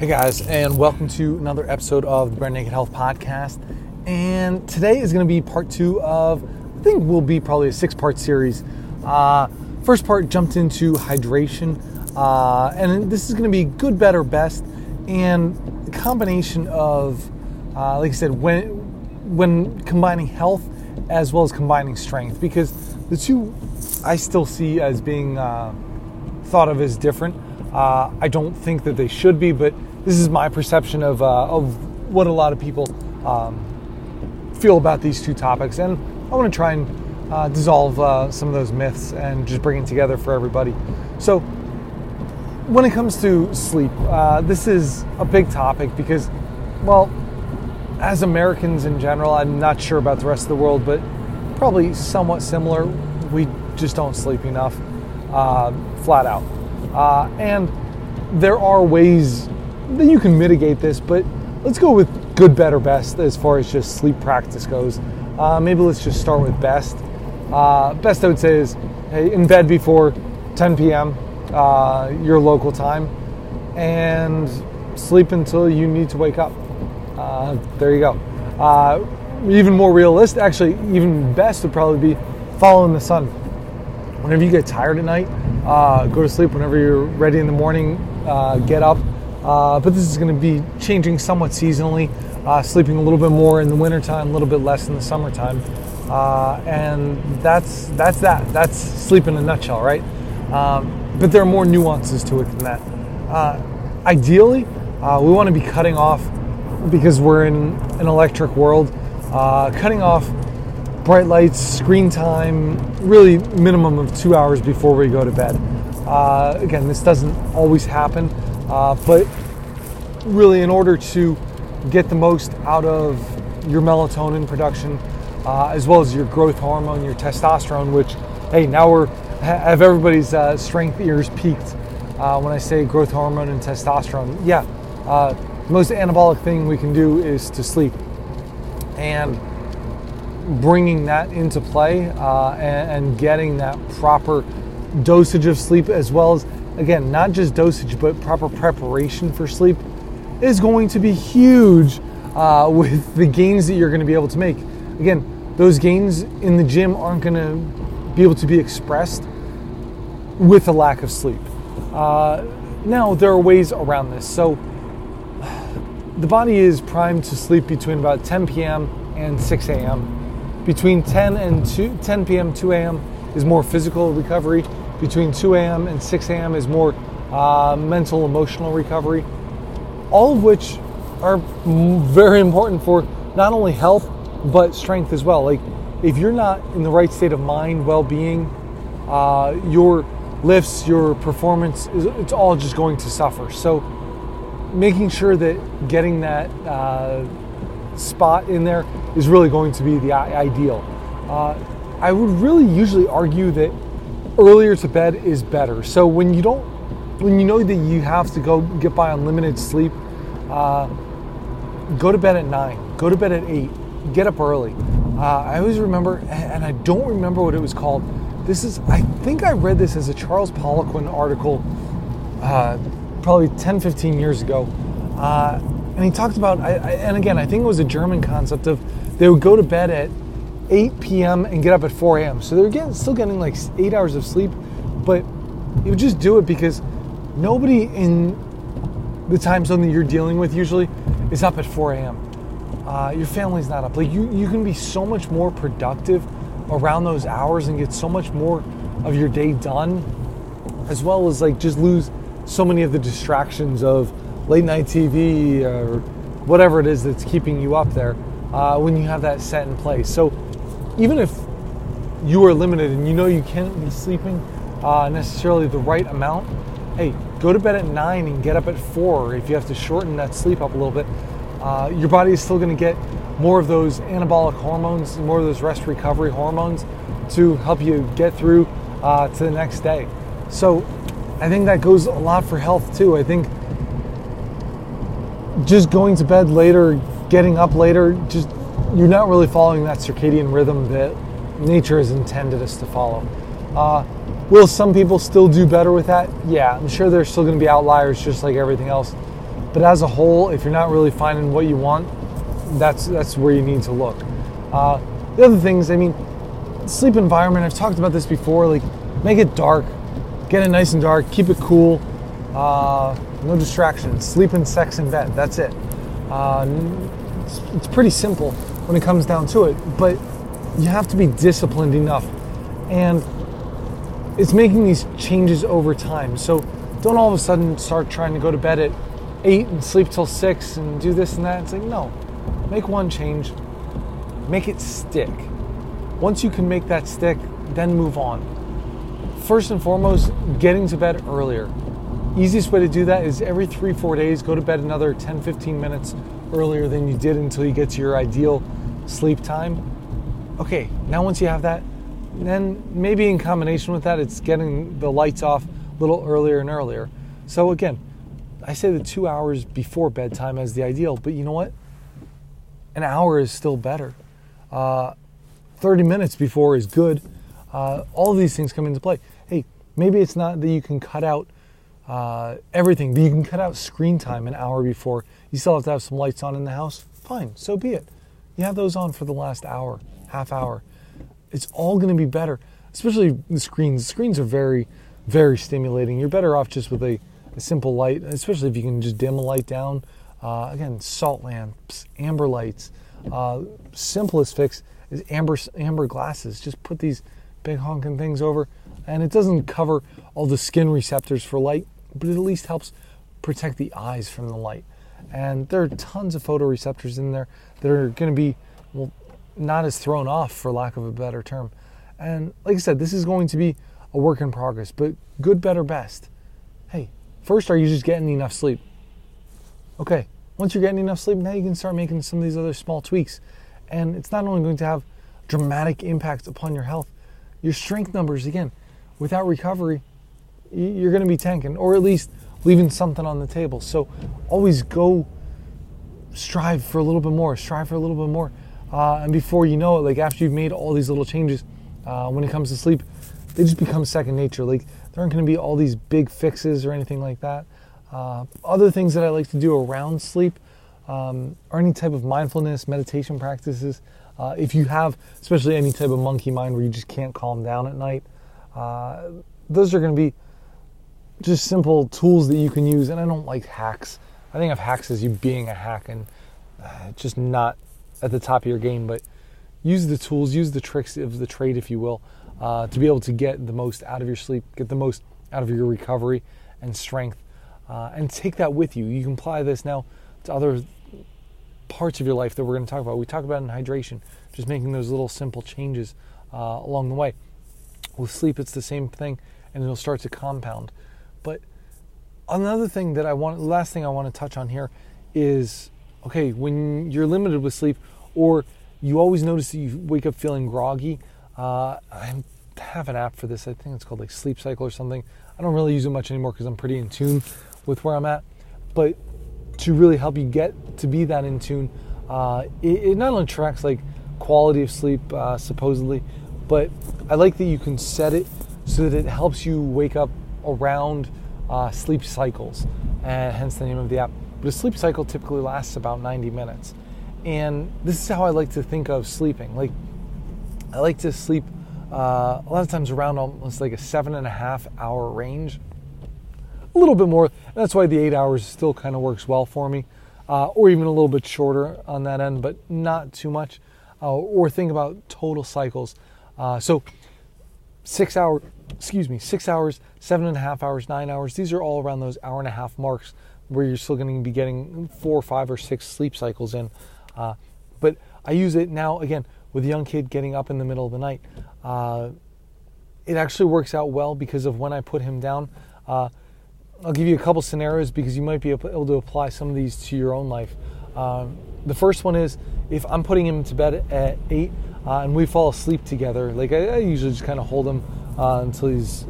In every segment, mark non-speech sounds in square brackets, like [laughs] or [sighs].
Hey guys, and welcome to another episode of the Bare Naked Health Podcast. And today is going to be part two of, I think, will be probably a six part series. Uh, first part jumped into hydration, uh, and this is going to be good, better, best, and the combination of, uh, like I said, when when combining health as well as combining strength, because the two I still see as being uh, thought of as different. Uh, I don't think that they should be, but this is my perception of, uh, of what a lot of people um, feel about these two topics. And I want to try and uh, dissolve uh, some of those myths and just bring it together for everybody. So, when it comes to sleep, uh, this is a big topic because, well, as Americans in general, I'm not sure about the rest of the world, but probably somewhat similar. We just don't sleep enough, uh, flat out. Uh, and there are ways that you can mitigate this, but let's go with good, better, best as far as just sleep practice goes. Uh, maybe let's just start with best. Uh, best I would say is hey, in bed before 10 p.m. Uh, your local time, and sleep until you need to wake up. Uh, there you go. Uh, even more realistic, actually, even best would probably be following the sun. Whenever you get tired at night, uh, go to sleep. Whenever you're ready in the morning, get up uh, but this is going to be changing somewhat seasonally, uh, sleeping a little bit more in the wintertime, a little bit less in the summertime. Uh, and that's, that's that. That's sleep in a nutshell, right? Um, but there are more nuances to it than that. Uh, ideally, uh, we want to be cutting off, because we're in an electric world, uh, cutting off bright lights, screen time, really minimum of two hours before we go to bed. again, this doesn't always happen. Uh, but really, in order to get the most out of your melatonin production, uh, as well as your growth hormone, your testosterone, which, hey, now we're have everybody's uh, strength ears piqued uh, when I say growth hormone and testosterone. Yeah, uh, most anabolic thing we can do is to sleep, and bringing that into play uh, and, and getting that proper dosage of sleep as well as again, not just dosage, but proper preparation for sleep is going to be huge uh, [laughs] with the gains that you're going to be able to make. Again, those gains in the gym aren't going to be able to be expressed with a lack of sleep. Uh, now, there are ways around this. So, [sighs] the body is primed to sleep between about 10 p.m. and 6 a.m. Between 10 and 2, 10 p.m. 2 a.m. is more physical recovery between 2 a.m. and 6 a.m. is more uh, mental, emotional recovery, all of which are very important for not only health but strength as well. Like if you're not in the right state of mind, well-being, uh, your lifts, your performance, it's all just going to suffer. So making sure that getting that uh, spot in there is really going to be the ideal. Uh, I would really usually argue that earlier to bed is better. So when you don't, when you know that you have to go get by on limited sleep, uh, go to bed at nine, go to bed at eight, get up early. Uh, I always remember, and I don't remember what it was called. This is, I think I read this as a Charles Poliquin article uh, probably 10, 15 years ago. Uh, and he talked about, I, I, and again, I think it was a German concept of they would go to bed at 8 p.m. and get up at 4 a.m. So they're getting, still getting like eight hours of sleep, but you just do it because nobody in the time zone that you're dealing with usually is up at 4 a.m. Uh, your family's not up. Like you, you can be so much more productive around those hours and get so much more of your day done, as well as like just lose so many of the distractions of late night TV or whatever it is that's keeping you up there uh, when you have that set in place. So even if you are limited and you know you can't be sleeping uh, necessarily the right amount, hey, go to bed at nine and get up at four. If you have to shorten that sleep up a little bit, uh, your body is still going to get more of those anabolic hormones, more of those rest recovery hormones to help you get through uh, to the next day. So I think that goes a lot for health too. I think just going to bed later, getting up later, just you're not really following that circadian rhythm that nature has intended us to follow. Uh, will some people still do better with that? Yeah, I'm sure there's still going to be outliers just like everything else. But as a whole, if you're not really finding what you want, that's that's where you need to look. Uh, the other things, I mean, sleep environment. I've talked about this before. Like, make it dark, get it nice and dark, keep it cool, uh, no distractions. Sleep and sex in bed. That's it. Uh, it's, it's pretty simple when it comes down to it, but you have to be disciplined enough, and it's making these changes over time. So don't all of a sudden start trying to go to bed at eight and sleep till six and do this and that. It's like no, make one change, make it stick. Once you can make that stick, then move on. First and foremost, getting to bed earlier. Easiest way to do that is every three, four days, go to bed another 10, 15 minutes earlier than you did until you get to your ideal sleep time. Okay, now once you have that, then maybe in combination with that, it's getting the lights off a little earlier and earlier. So again, I say the two hours before bedtime as the ideal, but you know what? An hour is still better. Uh, 30 minutes before is good. Uh, all these things come into play. Hey, maybe it's not that you can cut out uh, everything. You can cut out screen time an hour before. You still have to have some lights on in the house. Fine, so be it. You have those on for the last hour, half hour. It's all going to be better, especially the screens. Screens are very, very stimulating. You're better off just with a, a simple light, especially if you can just dim a light down. Uh, again, salt lamps, amber lights. Uh, simplest fix is amber amber glasses. Just put these big honking things over, and it doesn't cover all the skin receptors for light but it at least helps protect the eyes from the light. And there are tons of photoreceptors in there that are going to be, well, not as thrown off, for lack of a better term. And like I said, this is going to be a work in progress, but good, better, best. Hey, first, are you just getting enough sleep? Okay, once you're getting enough sleep, now you can start making some of these other small tweaks. And it's not only going to have dramatic impact upon your health, your strength numbers, again, without recovery, you're going to be tanking, or at least leaving something on the table. So always go strive for a little bit more, strive for a little bit more. Uh, and before you know it, like after you've made all these little changes, uh, when it comes to sleep, they just become second nature. Like there aren't going to be all these big fixes or anything like that. Uh, other things that I like to do around sleep um, are any type of mindfulness, meditation practices. Uh, if you have, especially any type of monkey mind where you just can't calm down at night, uh, those are going to be just simple tools that you can use. And I don't like hacks. I think of hacks as you being a hack and uh, just not at the top of your game. But use the tools, use the tricks of the trade, if you will, uh, to be able to get the most out of your sleep, get the most out of your recovery and strength, uh, and take that with you. You can apply this now to other parts of your life that we're going to talk about. We talk about in hydration, just making those little simple changes uh, along the way. With sleep, it's the same thing, and it'll start to compound. But another thing that I want, last thing I want to touch on here is okay, when you're limited with sleep or you always notice that you wake up feeling groggy, uh, I have an app for this. I think it's called like Sleep Cycle or something. I don't really use it much anymore because I'm pretty in tune with where I'm at. But to really help you get to be that in tune, uh, it, it, not only tracks like quality of sleep uh, supposedly, but I like that you can set it so that it helps you wake up around uh, sleep cycles, and hence the name of the app. But a sleep cycle typically lasts about 90 minutes. And this is how I like to think of sleeping. Like, I like to sleep uh, a lot of times around almost like a seven and a half hour range. A little bit more. that's why the eight hours still kind of works well for me, uh, or even a little bit shorter on that end, but not too much. Uh, or think about total cycles. Uh, so, six hour excuse me, six hours, seven and a half hours, nine hours. These are all around those hour and a half marks where you're still going to be getting four, five, or six sleep cycles in. Uh, but I use it now again with a young kid getting up in the middle of the night. Uh, it actually works out well because of when I put him down. Uh, I'll give you a couple scenarios because you might be able to apply some of these to your own life. Um, the first one is if I'm putting him to bed at eight uh, and we fall asleep together, like I, I usually just kind of hold him uh, until he's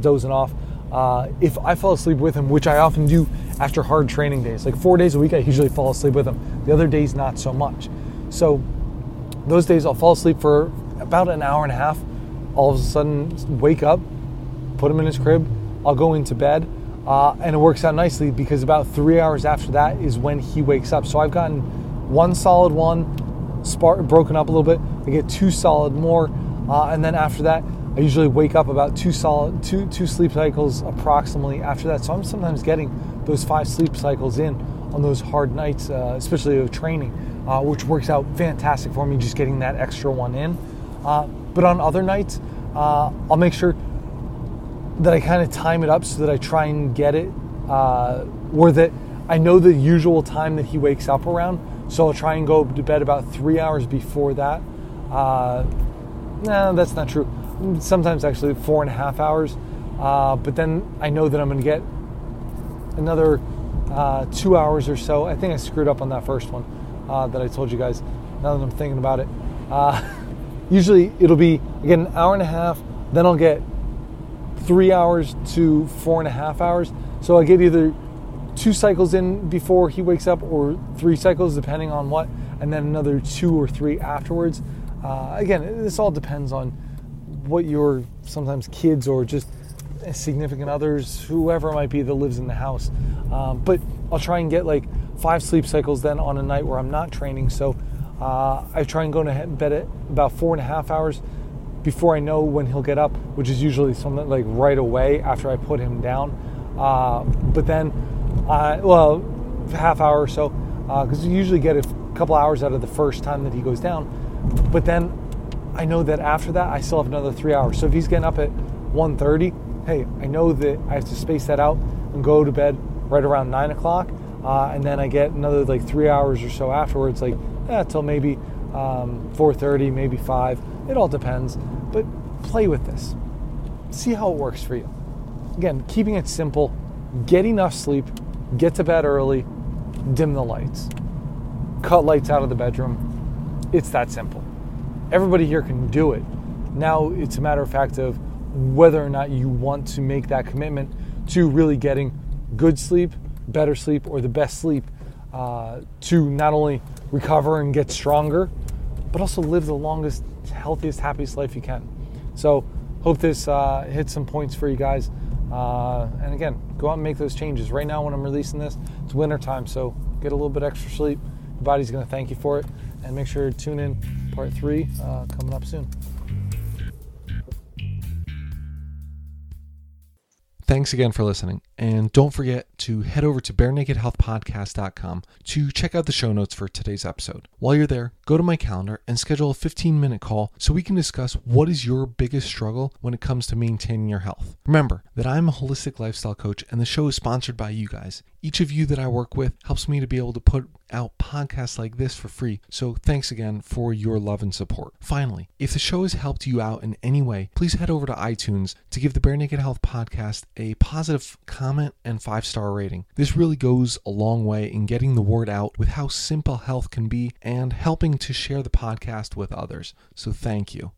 dozing off. Uh, if I fall asleep with him, which I often do after hard training days, like four days a week, I usually fall asleep with him. The other days, not so much. So those days, I'll fall asleep for about an hour and a half. All of a sudden, wake up, put him in his crib. I'll go into bed. Uh, and it works out nicely because about three hours after that is when he wakes up. So I've gotten one solid one, spark, broken up a little bit. I get two solid more, uh, and then after that, I usually wake up about two solid two two sleep cycles approximately after that. So I'm sometimes getting those five sleep cycles in on those hard nights, uh, especially of training, uh, which works out fantastic for me. Just getting that extra one in. Uh, but on other nights, uh, I'll make sure that I kind of time it up so that I try and get it, uh, or that I know the usual time that he wakes up around. So I'll try and go to bed about three hours before that. Uh, nah, that's not true. Sometimes actually four and a half hours. Uh, but then I know that I'm going to get another uh, two hours or so. I think I screwed up on that first one uh, that I told you guys. Now that I'm thinking about it, uh, [laughs] usually it'll be again an hour and a half. Then I'll get three hours to four and a half hours. So I get either two cycles in before he wakes up or three cycles, depending on what, and then another two or three afterwards. Uh, again, this all depends on what your sometimes kids or just significant others, whoever it might be that lives in the house. Um, but I'll try and get like five sleep cycles then on a night where I'm not training. So uh, I try and go to bed at about four and a half hours before I know when he'll get up, which is usually something like right away after I put him down. Uh, but then, uh, well, half hour or so, because uh, you usually get a couple hours out of the first time that he goes down. But then I know that after that I still have another three hours. So if he's getting up at 1.30, hey, I know that I have to space that out and go to bed right around nine o'clock, uh, and then I get another like three hours or so afterwards, like yeah, till maybe um, 4:30, maybe five. It all depends, but play with this. See how it works for you. Again, keeping it simple, get enough sleep, get to bed early, dim the lights, cut lights out of the bedroom. It's that simple. Everybody here can do it. Now it's a matter of fact of whether or not you want to make that commitment to really getting good sleep, better sleep, or the best sleep uh, to not only recover and get stronger, but also live the longest, healthiest, happiest life you can. So, hope this uh, hits some points for you guys. Uh, and again, go out and make those changes. Right now, when I'm releasing this, it's winter time, so get a little bit extra sleep. Your body's going to thank you for it. And make sure to tune in part three uh, coming up soon. Thanks again for listening. And don't forget to head over to barenakedhealthpodcast.com to check out the show notes for today's episode. While you're there, go to my calendar and schedule a 15 minute call so we can discuss what is your biggest struggle when it comes to maintaining your health. Remember that I'm a holistic lifestyle coach and the show is sponsored by you guys. Each of you that I work with helps me to be able to put out podcasts like this for free. So thanks again for your love and support. Finally, if the show has helped you out in any way, please head over to iTunes to give the Bare Naked Health podcast a positive comment and five star rating. This really goes a long way in getting the word out with how simple health can be and helping to share the podcast with others. So thank you.